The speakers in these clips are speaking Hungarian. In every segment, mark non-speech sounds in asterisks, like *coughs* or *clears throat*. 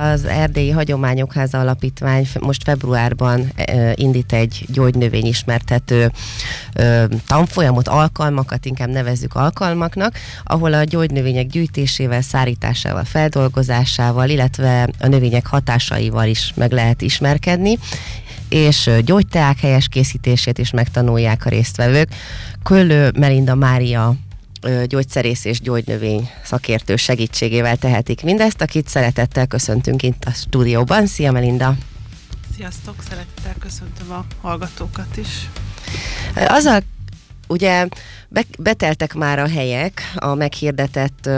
Az Erdélyi Hagyományokháza Alapítvány most februárban indít egy gyógynövényismertető tanfolyamot, alkalmakat, inkább nevezzük alkalmaknak, ahol a gyógynövények gyűjtésével, szárításával, feldolgozásával, illetve a növények hatásaival is meg lehet ismerkedni és gyógyteák helyes készítését is megtanulják a résztvevők. Köllő Melinda Mária gyógyszerész és gyógynövény szakértő segítségével tehetik mindezt, akit szeretettel köszöntünk itt a stúdióban. Szia Melinda! Sziasztok, szeretettel köszöntöm a hallgatókat is. Azzal ugye beteltek már a helyek a meghirdetett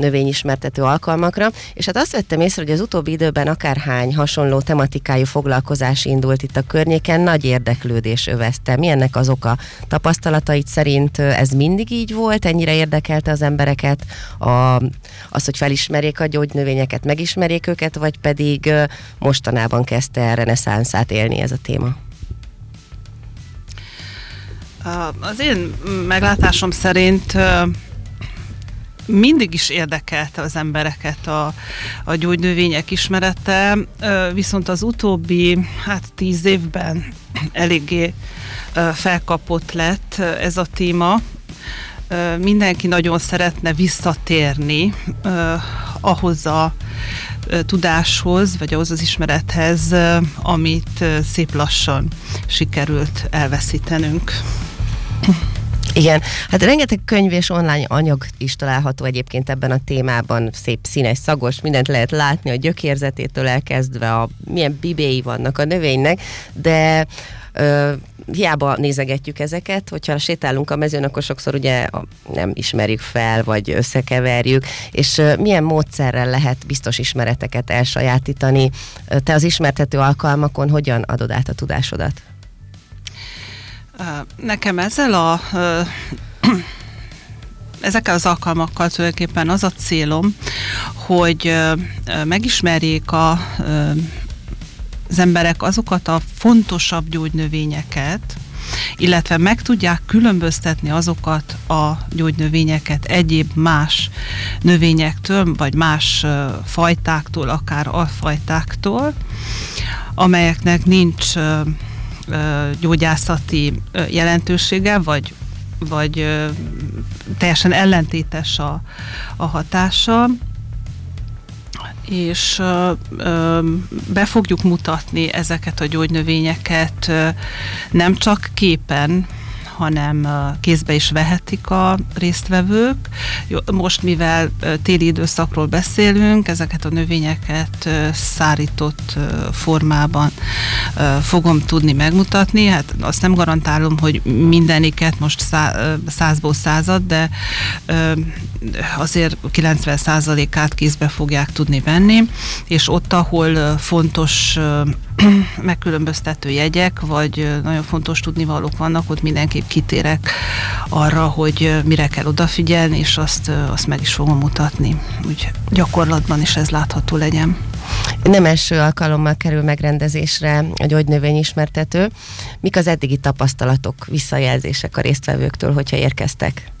növényismertető alkalmakra, és hát azt vettem észre, hogy az utóbbi időben akárhány hasonló tematikájú foglalkozás indult itt a környéken, nagy érdeklődés övezte. Mi ennek az oka? Tapasztalatait szerint ez mindig így volt? Ennyire érdekelte az embereket a, az, hogy felismerjék a gyógynövényeket, megismerjék őket, vagy pedig mostanában kezdte el reneszánszát élni ez a téma? Az én meglátásom szerint mindig is érdekelte az embereket a, a gyógynövények ismerete, viszont az utóbbi hát tíz évben eléggé felkapott lett ez a téma. Mindenki nagyon szeretne visszatérni ahhoz a tudáshoz, vagy ahhoz az ismerethez, amit szép lassan sikerült elveszítenünk. Igen, hát rengeteg könyv és online anyag is található egyébként ebben a témában, szép színes, szagos, mindent lehet látni, a gyökérzetétől elkezdve, a, milyen bibéi vannak a növénynek, de ö, hiába nézegetjük ezeket, hogyha sétálunk a mezőn, akkor sokszor ugye nem ismerjük fel, vagy összekeverjük, és milyen módszerrel lehet biztos ismereteket elsajátítani. Te az ismertető alkalmakon hogyan adod át a tudásodat? Nekem ezzel a *clears throat* ezekkel az alkalmakkal tulajdonképpen az a célom, hogy megismerjék a, az emberek azokat a fontosabb gyógynövényeket, illetve meg tudják különböztetni azokat a gyógynövényeket egyéb más növényektől, vagy más fajtáktól, akár alfajtáktól, amelyeknek nincs gyógyászati jelentősége, vagy, vagy teljesen ellentétes a, a hatása, és be fogjuk mutatni ezeket a gyógynövényeket nem csak képen, hanem kézbe is vehetik a résztvevők. Most, mivel téli időszakról beszélünk, ezeket a növényeket szárított formában fogom tudni megmutatni. Hát azt nem garantálom, hogy mindeniket most százból század, de azért 90%-át kézbe fogják tudni venni, és ott, ahol fontos *clears throat* megkülönböztető jegyek, vagy nagyon fontos tudnivalók vannak, ott mindenképp kitérek arra, hogy mire kell odafigyelni, és azt, azt meg is fogom mutatni. Úgy gyakorlatban is ez látható legyen. Nem első alkalommal kerül megrendezésre a gyógynövény ismertető. Mik az eddigi tapasztalatok, visszajelzések a résztvevőktől, hogyha érkeztek?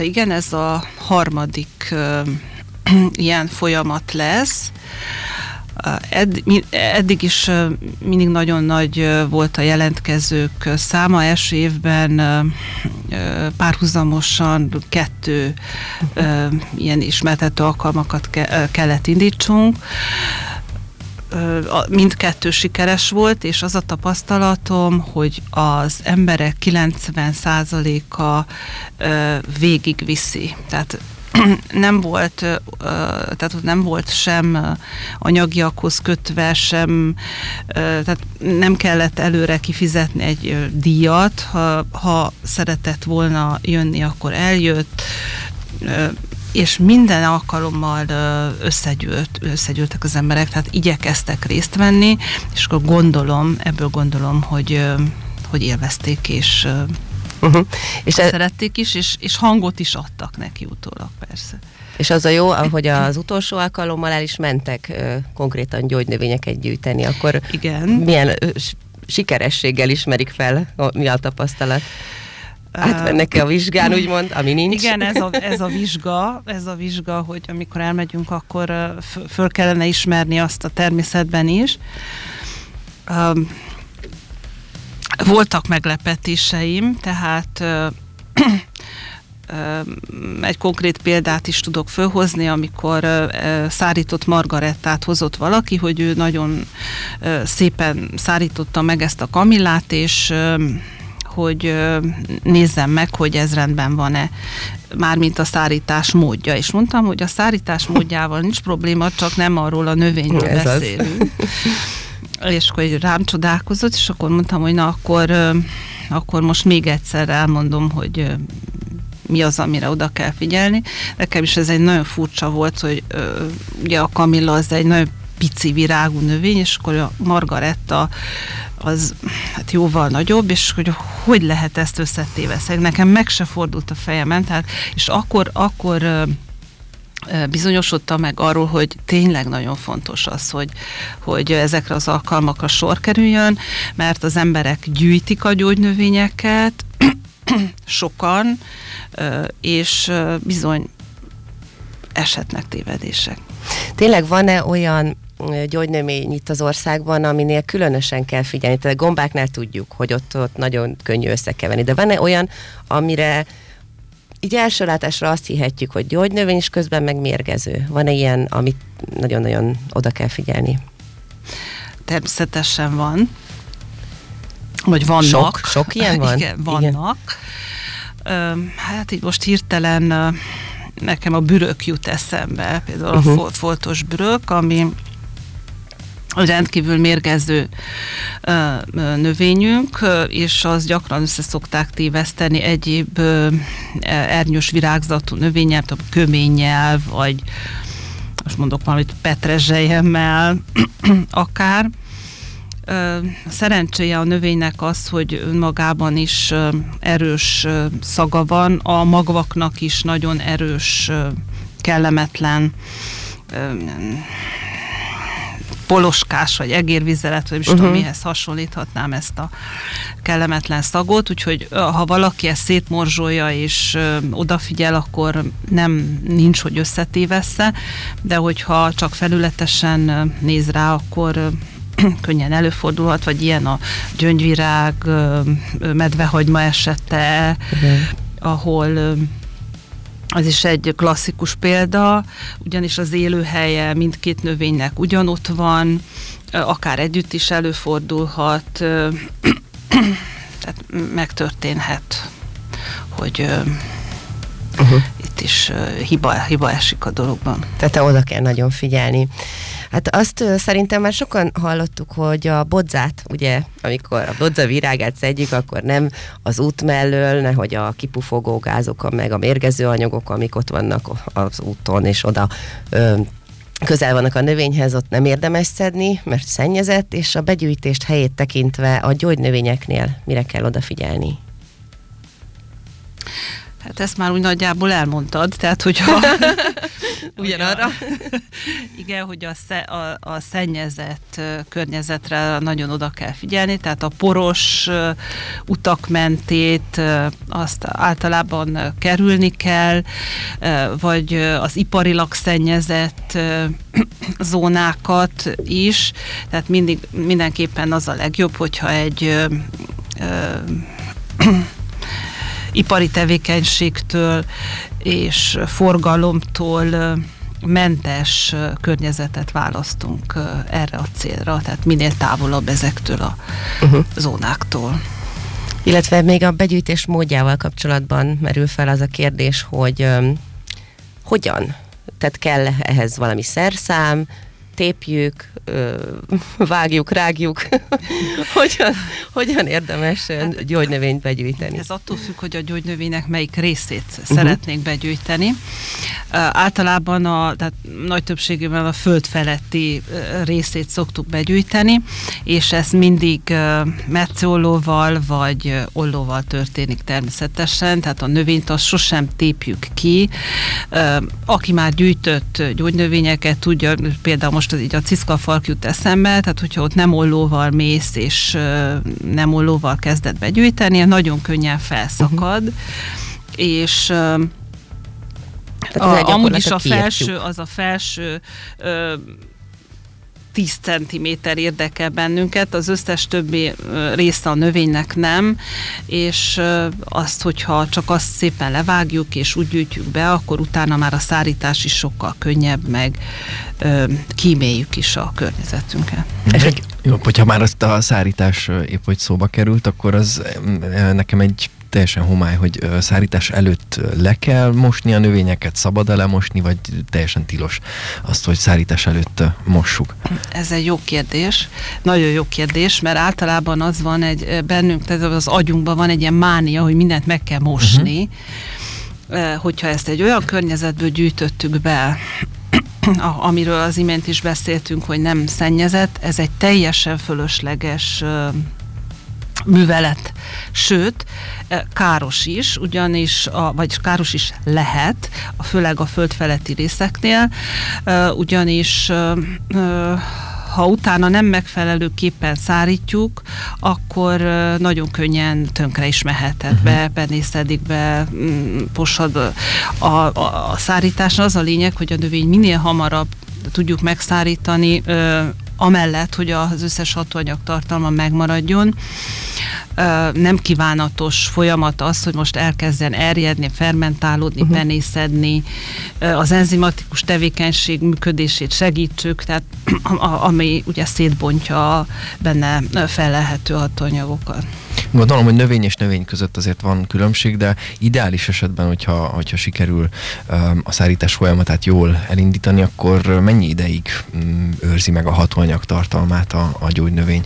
Igen, ez a harmadik uh, *clears throat* ilyen folyamat lesz. Eddig is mindig nagyon nagy volt a jelentkezők száma. Első évben párhuzamosan kettő ilyen ismertető alkalmakat kellett indítsunk mindkettő sikeres volt, és az a tapasztalatom, hogy az emberek 90%-a végigviszi. Tehát *clears throat* nem volt, tehát nem volt sem anyagiakhoz kötve, sem, tehát nem kellett előre kifizetni egy díjat, ha, ha szeretett volna jönni, akkor eljött, és minden alkalommal összegyűlt, összegyűltek az emberek, tehát igyekeztek részt venni, és akkor gondolom, ebből gondolom, hogy, hogy élvezték, és Uh-huh. És e- szerették is, és, és hangot is adtak neki utólag persze. És az a jó, hogy az utolsó alkalommal el is mentek ö, konkrétan gyógynövényeket gyűjteni, akkor Igen. milyen ö, sikerességgel ismerik fel, mi a tapasztalat? Átmennek-e a vizsgán, úgymond, ami nincs? Igen, ez a, ez a vizsga, ez a vizsga, hogy amikor elmegyünk, akkor föl kellene ismerni azt a természetben is. Voltak meglepetéseim, tehát egy konkrét példát is tudok fölhozni, amikor szárított margarettát hozott valaki, hogy ő nagyon szépen szárította meg ezt a kamillát, és hogy nézzem meg, hogy ez rendben van-e, mármint a szárítás módja. És mondtam, hogy a szárítás módjával nincs probléma, csak nem arról a növényről ez beszélünk. Az. *laughs* És akkor rám csodálkozott, és akkor mondtam, hogy na akkor, akkor most még egyszer elmondom, hogy mi az, amire oda kell figyelni. Nekem is ez egy nagyon furcsa volt, hogy ugye a kamilla az egy nagyon pici virágú növény, és akkor a margaretta az hát jóval nagyobb, és hogy hogy lehet ezt összetéveszek. Nekem meg se fordult a fejemen, tehát, és akkor, akkor bizonyosodtam meg arról, hogy tényleg nagyon fontos az, hogy, hogy ezekre az alkalmakra sor kerüljön, mert az emberek gyűjtik a gyógynövényeket, *clears throat* sokan, és bizony eshetnek tévedések. Tényleg van-e olyan gyógynövény itt az országban, aminél különösen kell figyelni? Tehát a gombáknál tudjuk, hogy ott, ott nagyon könnyű összekeverni, de van-e olyan, amire így első látásra azt hihetjük, hogy gyógynövény, és közben meg mérgező. Van-e ilyen, amit nagyon-nagyon oda kell figyelni? Természetesen van. Vagy vannak. Sok, sok ilyen van? Igen, vannak. Igen. Hát így most hirtelen nekem a bürök jut eszembe, például uh-huh. a foltos bürök, ami rendkívül mérgező növényünk, és az gyakran össze szokták téveszteni egyéb ernyős virágzatú növényel, köménnyel, vagy most mondok valamit petrezselyemmel, *clears throat* akár, Szerencséje a növénynek az, hogy önmagában is erős szaga van, a magvaknak is nagyon erős, kellemetlen poloskás, vagy egérvizelet, vagy uh-huh. tudom, mihez hasonlíthatnám ezt a kellemetlen szagot, úgyhogy ha valaki ezt szétmorzsolja és ö, odafigyel, akkor nem nincs, hogy összetévessze, de hogyha csak felületesen néz rá, akkor *clears throat* könnyen előfordulhat, vagy ilyen a gyöngyvirág, medvehagyma esete, uh-huh. ahol az is egy klasszikus példa, ugyanis az élőhelye mindkét növénynek ugyanott van, akár együtt is előfordulhat, *clears throat* tehát megtörténhet, hogy uh-huh. itt is hiba, hiba esik a dologban. Tehát oda kell nagyon figyelni. Hát azt szerintem már sokan hallottuk, hogy a bodzát, ugye, amikor a bodza virágát szedjük, akkor nem az út mellől, nehogy a kipufogó gázok, meg a mérgező anyagok, amik ott vannak az úton, és oda ö, közel vannak a növényhez, ott nem érdemes szedni, mert szennyezett, és a begyűjtést helyét tekintve a gyógynövényeknél mire kell odafigyelni? Hát ezt már úgy nagyjából elmondtad, tehát hogyha... *laughs* Ugyanarra? *laughs* igen, hogy a, sze, a, a szennyezett környezetre nagyon oda kell figyelni, tehát a poros utak mentét azt általában kerülni kell, vagy az iparilag szennyezett *clears throat* zónákat is, tehát mindig, mindenképpen az a legjobb, hogyha egy ipari tevékenységtől és forgalomtól mentes környezetet választunk erre a célra, tehát minél távolabb ezektől a uh-huh. zónáktól. Illetve még a begyűjtés módjával kapcsolatban merül fel az a kérdés, hogy um, hogyan? Tehát kell ehhez valami szerszám, tépjük, vágjuk, rágjuk, *laughs* hogyan, hogyan érdemes hát, gyógynövényt begyűjteni? Ez attól függ, hogy a gyógynövénynek melyik részét uh-huh. szeretnénk begyűjteni. Uh, általában a tehát nagy többségében a föld feletti részét szoktuk begyűjteni, és ez mindig uh, vagy ollóval történik természetesen, tehát a növényt azt sosem tépjük ki. Uh, aki már gyűjtött gyógynövényeket, tudja, például most most így a ciszkafalk jut eszembe, tehát hogyha ott nem ollóval mész, és nem ollóval kezded begyűjteni, nagyon könnyen felszakad, uh-huh. és a, amúgy is a felső, az a felső ö, 10 cm érdekel bennünket, az összes többi része a növénynek nem, és azt, hogyha csak azt szépen levágjuk és úgy gyűjtjük be, akkor utána már a szárítás is sokkal könnyebb, meg kíméljük is a környezetünket. És egy, jó, hogyha már azt a szárítás épp hogy szóba került, akkor az nekem egy teljesen homály, hogy szárítás előtt le kell mosni a növényeket, szabad-e lemosni, vagy teljesen tilos azt, hogy szárítás előtt mossuk? Ez egy jó kérdés, nagyon jó kérdés, mert általában az van egy bennünk, tehát az agyunkban van egy ilyen mánia, hogy mindent meg kell mosni, uh-huh. hogyha ezt egy olyan környezetből gyűjtöttük be, amiről az imént is beszéltünk, hogy nem szennyezett, ez egy teljesen fölösleges művelet. Sőt, e, káros is, ugyanis, a, vagy káros is lehet, főleg a földfeletti részeknél, e, ugyanis e, ha utána nem megfelelőképpen szárítjuk, akkor nagyon könnyen tönkre is meheted uh-huh. be, benészedik be, mm, posad. A, a, a szárítás az a lényeg, hogy a növény minél hamarabb tudjuk megszárítani, amellett, hogy az összes hatóanyag tartalma megmaradjon. Nem kívánatos folyamat az, hogy most elkezdjen erjedni, fermentálódni, uh-huh. penészedni, az enzimatikus tevékenység működését segítsük, tehát *clears throat* ami ugye szétbontja benne felelhető hatóanyagokat. Gondolom, hogy növény és növény között azért van különbség, de ideális esetben, hogyha, hogyha sikerül um, a szárítás folyamatát jól elindítani, akkor mennyi ideig um, őrzi meg a hatóanyag tartalmát a, a gyógynövény?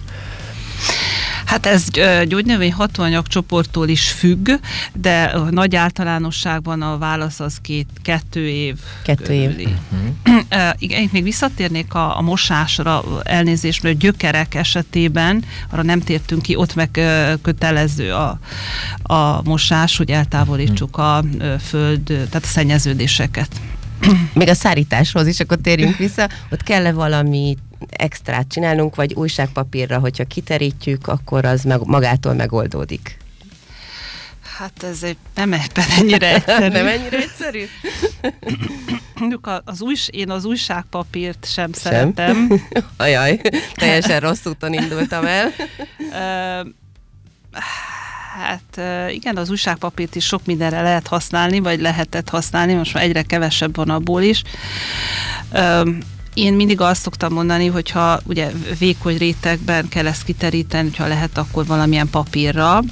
Hát ez gyógynövény hatóanyag csoporttól is függ, de nagy általánosságban a válasz az két, kettő év. Kettő év. Uh-huh. Igen, itt még visszatérnék a, a mosásra, elnézést, mert gyökerek esetében, arra nem tértünk ki, ott meg kötelező a, a mosás, hogy eltávolítsuk a föld, tehát a szennyeződéseket. Még a szárításhoz is, akkor térjünk vissza, ott kell-e valami extrát csinálnunk, vagy újságpapírra, hogyha kiterítjük, akkor az meg, magától megoldódik. Hát ez egy nem ebben ennyire egyszerű. *laughs* nem ennyire egyszerű? az új, én az újságpapírt sem, sem? szeretem. *laughs* Ajaj, teljesen rossz úton indultam el. Hát igen, az újságpapírt is sok mindenre lehet használni, vagy lehetett használni, most már egyre kevesebb van abból is. Én mindig azt szoktam mondani, hogyha ugye vékony rétegben kell ezt kiteríteni, hogyha lehet, akkor valamilyen papírra.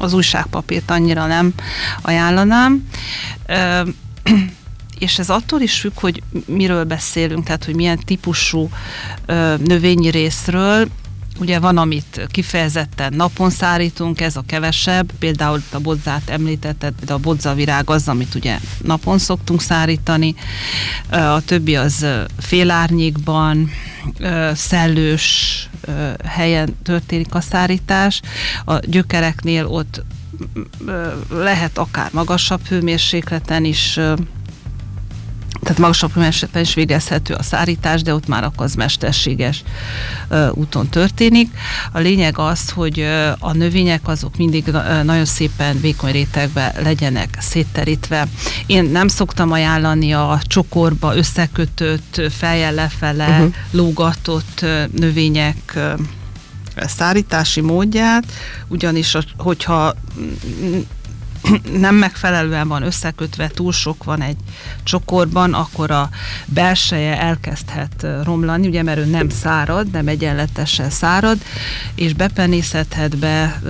Az újságpapírt annyira nem ajánlanám *clears throat* és ez attól is függ, hogy miről beszélünk, tehát hogy milyen típusú növényi részről, Ugye van, amit kifejezetten napon szárítunk, ez a kevesebb, például a bodzát említetted, de a bodzavirág az, amit ugye napon szoktunk szárítani, a többi az félárnyékban, szellős helyen történik a szárítás, a gyökereknél ott lehet akár magasabb hőmérsékleten is tehát magasabb esetben is végezhető a szárítás, de ott már akkor az mesterséges úton történik. A lényeg az, hogy a növények azok mindig nagyon szépen vékony rétegbe legyenek szétterítve. Én nem szoktam ajánlani a csokorba összekötött, fejjel lefele uh-huh. lógatott növények uh, szárítási módját, ugyanis hogyha *clears throat* nem megfelelően van összekötve, túl sok van egy csokorban, akkor a belseje elkezdhet romlani, ugye mert ő nem szárad, nem egyenletesen szárad, és bepenészedhet be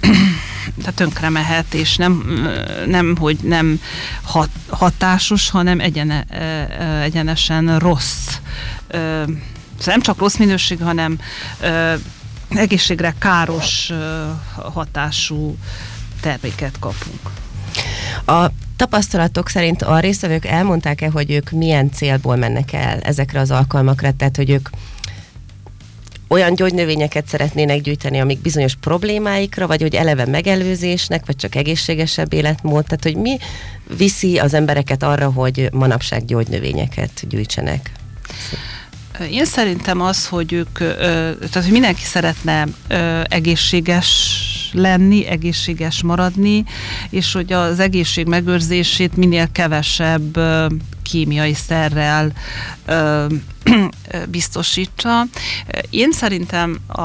*clears throat* tehát tönkre mehet, és nem, nem hogy nem hat, hatásos, hanem egyene, egyenesen rossz. Szóval nem csak rossz minőség, hanem egészségre káros hatású terméket kapunk. A tapasztalatok szerint a résztvevők elmondták-e, hogy ők milyen célból mennek el ezekre az alkalmakra, tehát hogy ők olyan gyógynövényeket szeretnének gyűjteni, amik bizonyos problémáikra, vagy hogy eleve megelőzésnek, vagy csak egészségesebb életmód, tehát hogy mi, viszi az embereket arra, hogy manapság gyógynövényeket gyűjtsenek? Én szerintem az, hogy ők, tehát hogy mindenki szeretne egészséges lenni, egészséges maradni, és hogy az egészség megőrzését minél kevesebb kémiai szerrel biztosítsa. Én szerintem a,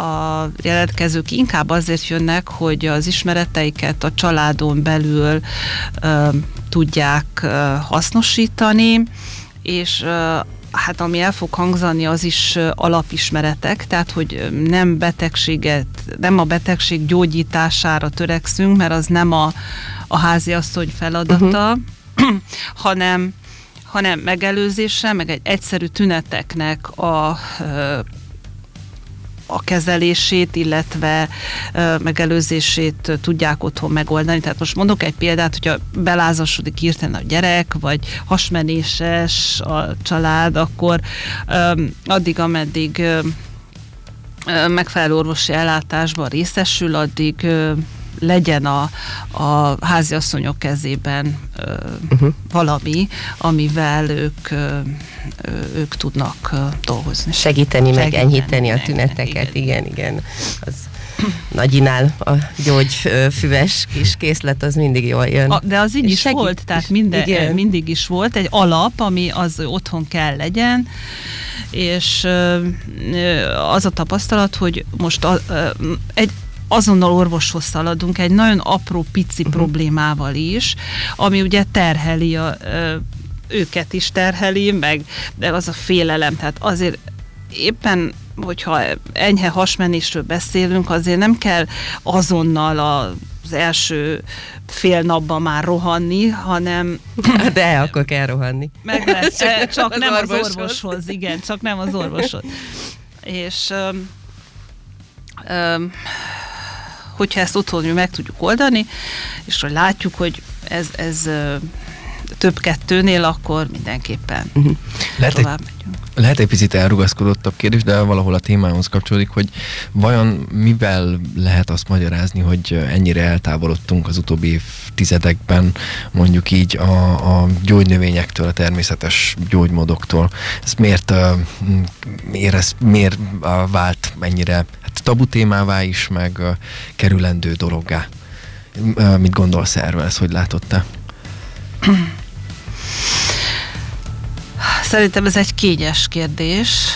a jelentkezők inkább azért jönnek, hogy az ismereteiket a családon belül ö, tudják ö, hasznosítani, és hát ami el fog hangzani, az is alapismeretek, tehát hogy nem betegséget, nem a betegség gyógyítására törekszünk, mert az nem a, a háziasszony feladata, uh-huh. *clears throat* hanem hanem megelőzése, meg egy egyszerű tüneteknek a a kezelését, illetve megelőzését tudják otthon megoldani. Tehát most mondok egy példát, hogyha belázasodik írten a gyerek, vagy hasmenéses a család, akkor addig, ameddig megfelelő orvosi ellátásban részesül, addig legyen a, a háziasszonyok kezében ö, uh-huh. valami, amivel ők, ö, ők tudnak ö, dolgozni. Segíteni, Segíteni, meg enyhíteni a tüneteket, igen, igen. igen. Az nagyinál a gyógyfüves kis készlet az mindig jól jön. A, de az így is segít, volt, tehát minden, igen. mindig is volt egy alap, ami az otthon kell legyen, és az a tapasztalat, hogy most a, egy azonnal orvoshoz szaladunk egy nagyon apró, pici uh-huh. problémával is, ami ugye terheli a, őket is terheli, meg de az a félelem, tehát azért éppen hogyha enyhe hasmenésről beszélünk, azért nem kell azonnal a az első fél napban már rohanni, hanem... *laughs* De akkor kell rohanni. Meg lehet, *laughs* csak, csak nem az orvoshoz. az orvoshoz, igen, csak nem az orvoshoz. *laughs* És um, um, hogyha ezt otthon mi meg tudjuk oldani, és hogy látjuk, hogy ez, ez több kettőnél, akkor mindenképpen uh-huh. lehet tovább egy, megyünk. Lehet egy picit elrugaszkodottabb kérdés, de valahol a témához kapcsolódik, hogy vajon mivel lehet azt magyarázni, hogy ennyire eltávolodtunk az utóbbi évtizedekben mondjuk így a, a gyógynövényektől, a természetes gyógymódoktól. Ez miért, miért, ez, miért vált ennyire tabu témává is, meg kerülendő dologgá. Mit gondolsz erről, ezt hogy látod te? *clears throat* Szerintem ez egy kényes kérdés,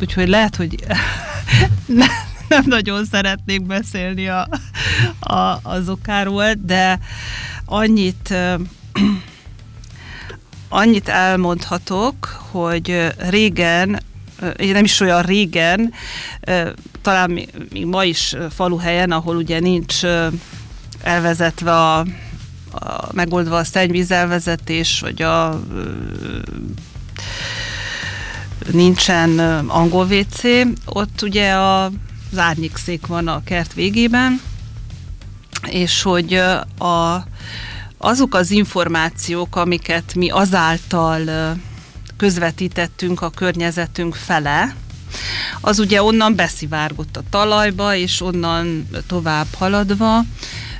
úgyhogy lehet, hogy *laughs* ne, nem nagyon szeretnék beszélni a, a, az okáról, de annyit *clears throat* annyit elmondhatok, hogy régen nem is olyan régen, talán még ma is faluhelyen, ahol ugye nincs elvezetve a, megoldva a szennyvízelvezetés, vagy a nincsen angol WC, ott ugye a, az árnyékszék van a kert végében, és hogy a, azok az információk, amiket mi azáltal közvetítettünk a környezetünk fele, az ugye onnan beszivárgott a talajba, és onnan tovább haladva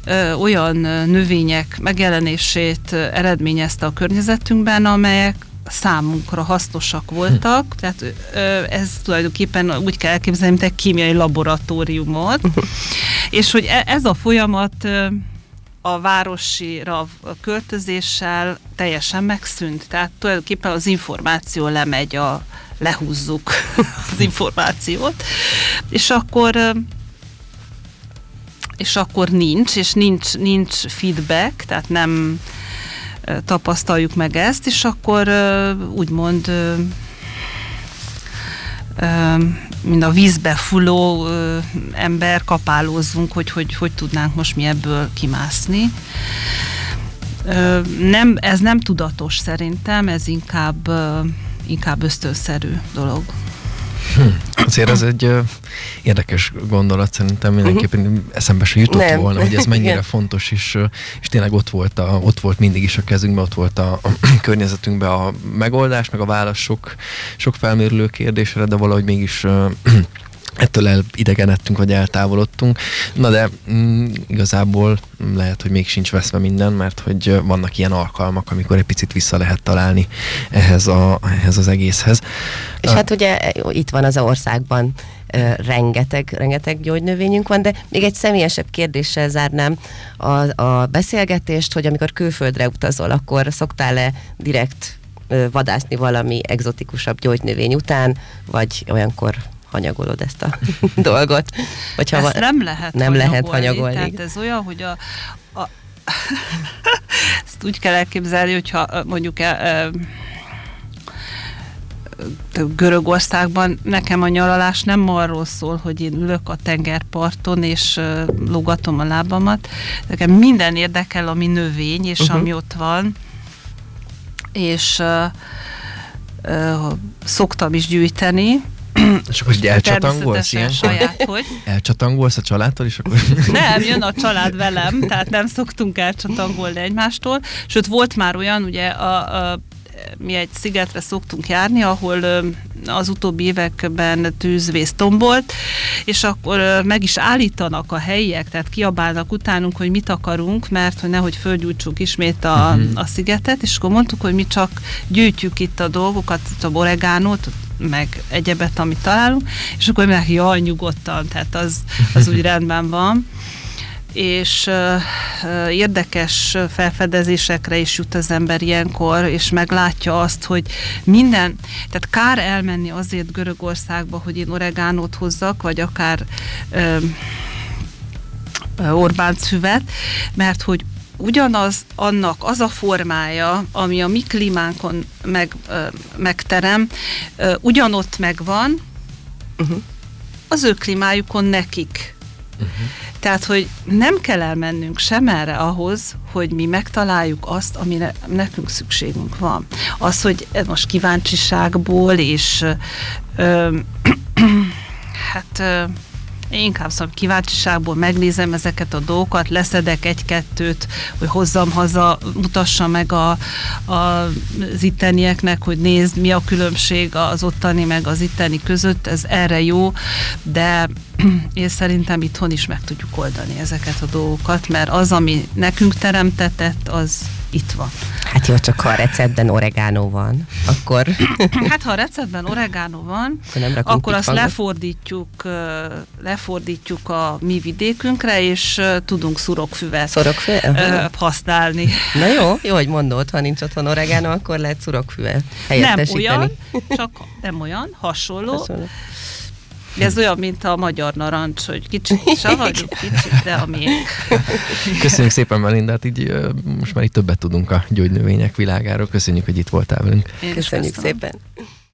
ö, olyan növények megjelenését eredményezte a környezetünkben, amelyek számunkra hasznosak voltak, hm. tehát ö, ez tulajdonképpen úgy kell elképzelni, mint egy kémiai laboratóriumot, *laughs* és hogy e, ez a folyamat ö, a városira költözéssel teljesen megszűnt. Tehát tulajdonképpen az információ lemegy, a, lehúzzuk *laughs* az információt, és akkor és akkor nincs, és nincs, nincs feedback, tehát nem tapasztaljuk meg ezt, és akkor úgymond mint a vízbe fulló ember kapálózzunk, hogy, hogy hogy tudnánk most mi ebből kimászni. Nem, ez nem tudatos szerintem, ez inkább, inkább ösztönszerű dolog. Hm. Azért az egy uh, érdekes gondolat, szerintem mindenképpen uh-huh. eszembe se jutott Nem. volna, hogy ez *laughs* mennyire fontos, és, és tényleg ott volt, a, ott volt mindig is a kezünkben, ott volt a, a *clears throat* környezetünkben a megoldás, meg a válasz sok, sok felmerülő kérdésre, de valahogy mégis uh, ettől elidegenedtünk, vagy eltávolodtunk. Na de mm, igazából lehet, hogy még sincs veszve minden, mert hogy vannak ilyen alkalmak, amikor egy picit vissza lehet találni ehhez, a, ehhez az egészhez. És hát ugye itt van az országban rengeteg, rengeteg gyógynövényünk van, de még egy személyesebb kérdéssel zárnám a, a beszélgetést, hogy amikor külföldre utazol, akkor szoktál-e direkt vadászni valami egzotikusabb gyógynövény után, vagy olyankor hanyagolod ezt a *laughs* dolgot. Hogyha ezt nem lehet nem hanyagolni, lehet hanyagolni. Tehát ez olyan, hogy a, a *laughs* ezt úgy kell elképzelni, hogyha mondjuk el, Görögországban nekem a nyaralás nem arról szól, hogy én ülök a tengerparton és lógatom a lábamat. Nekem minden érdekel, ami növény, és uh-huh. ami ott van. És uh, uh, szoktam is gyűjteni, *clears throat* és akkor így elcsatangolsz ilyen? saját, hogy? *laughs* Elcsatangolsz a családtól, és akkor... *laughs* Nem, jön a család velem, tehát nem szoktunk elcsatangolni egymástól. Sőt, volt már olyan, ugye a, a mi egy szigetre szoktunk járni, ahol az utóbbi években tűzvész tombolt, és akkor meg is állítanak a helyiek, tehát kiabálnak utánunk, hogy mit akarunk, mert hogy nehogy földgyújtsuk ismét a, uh-huh. a szigetet, és akkor mondtuk, hogy mi csak gyűjtjük itt a dolgokat, a oregánót, meg egyebet, amit találunk, és akkor mindenki jaj, nyugodtan, tehát az, az úgy rendben van. És uh, érdekes felfedezésekre is jut az ember ilyenkor, és meglátja azt, hogy minden, tehát kár elmenni azért Görögországba, hogy én oregánót hozzak, vagy akár uh, Orbán szüvet, mert hogy ugyanaz annak az a formája, ami a mi klímánkon meg, megterem, ugyanott megvan, uh-huh. az ő klímájukon nekik. Uh-huh. Tehát, hogy nem kell elmennünk sem erre ahhoz, hogy mi megtaláljuk azt, amire nekünk szükségünk van. Az, hogy most kíváncsiságból és ö, *clears throat* hát ö, én inkább szóval kíváncsiságból megnézem ezeket a dolgokat, leszedek egy-kettőt, hogy hozzam haza, mutassa meg a, a, az ittenieknek, hogy nézd, mi a különbség az ottani meg az itteni között, ez erre jó, de *clears throat* én szerintem itthon is meg tudjuk oldani ezeket a dolgokat, mert az, ami nekünk teremtetett, az itt van. Hát jó, csak ha a receptben oregánó van, akkor... *coughs* Hát ha a receptben oregánó van, akkor, nem akkor azt lefordítjuk, lefordítjuk a mi vidékünkre, és tudunk szurokfüvet Szurokfüvet? használni. Na jó, jó, hogy mondod, ha nincs otthon oregánó, akkor lehet szurokfüvet helyettesíteni. Nem olyan, *laughs* csak nem olyan, hasonló. hasonló. Ez olyan, mint a magyar narancs, hogy kicsit savanyú, kicsit, de a miénk. Köszönjük szépen, Melindát, így most már itt többet tudunk a gyógynövények világáról. Köszönjük, hogy itt voltál velünk. Én Köszönjük szépen.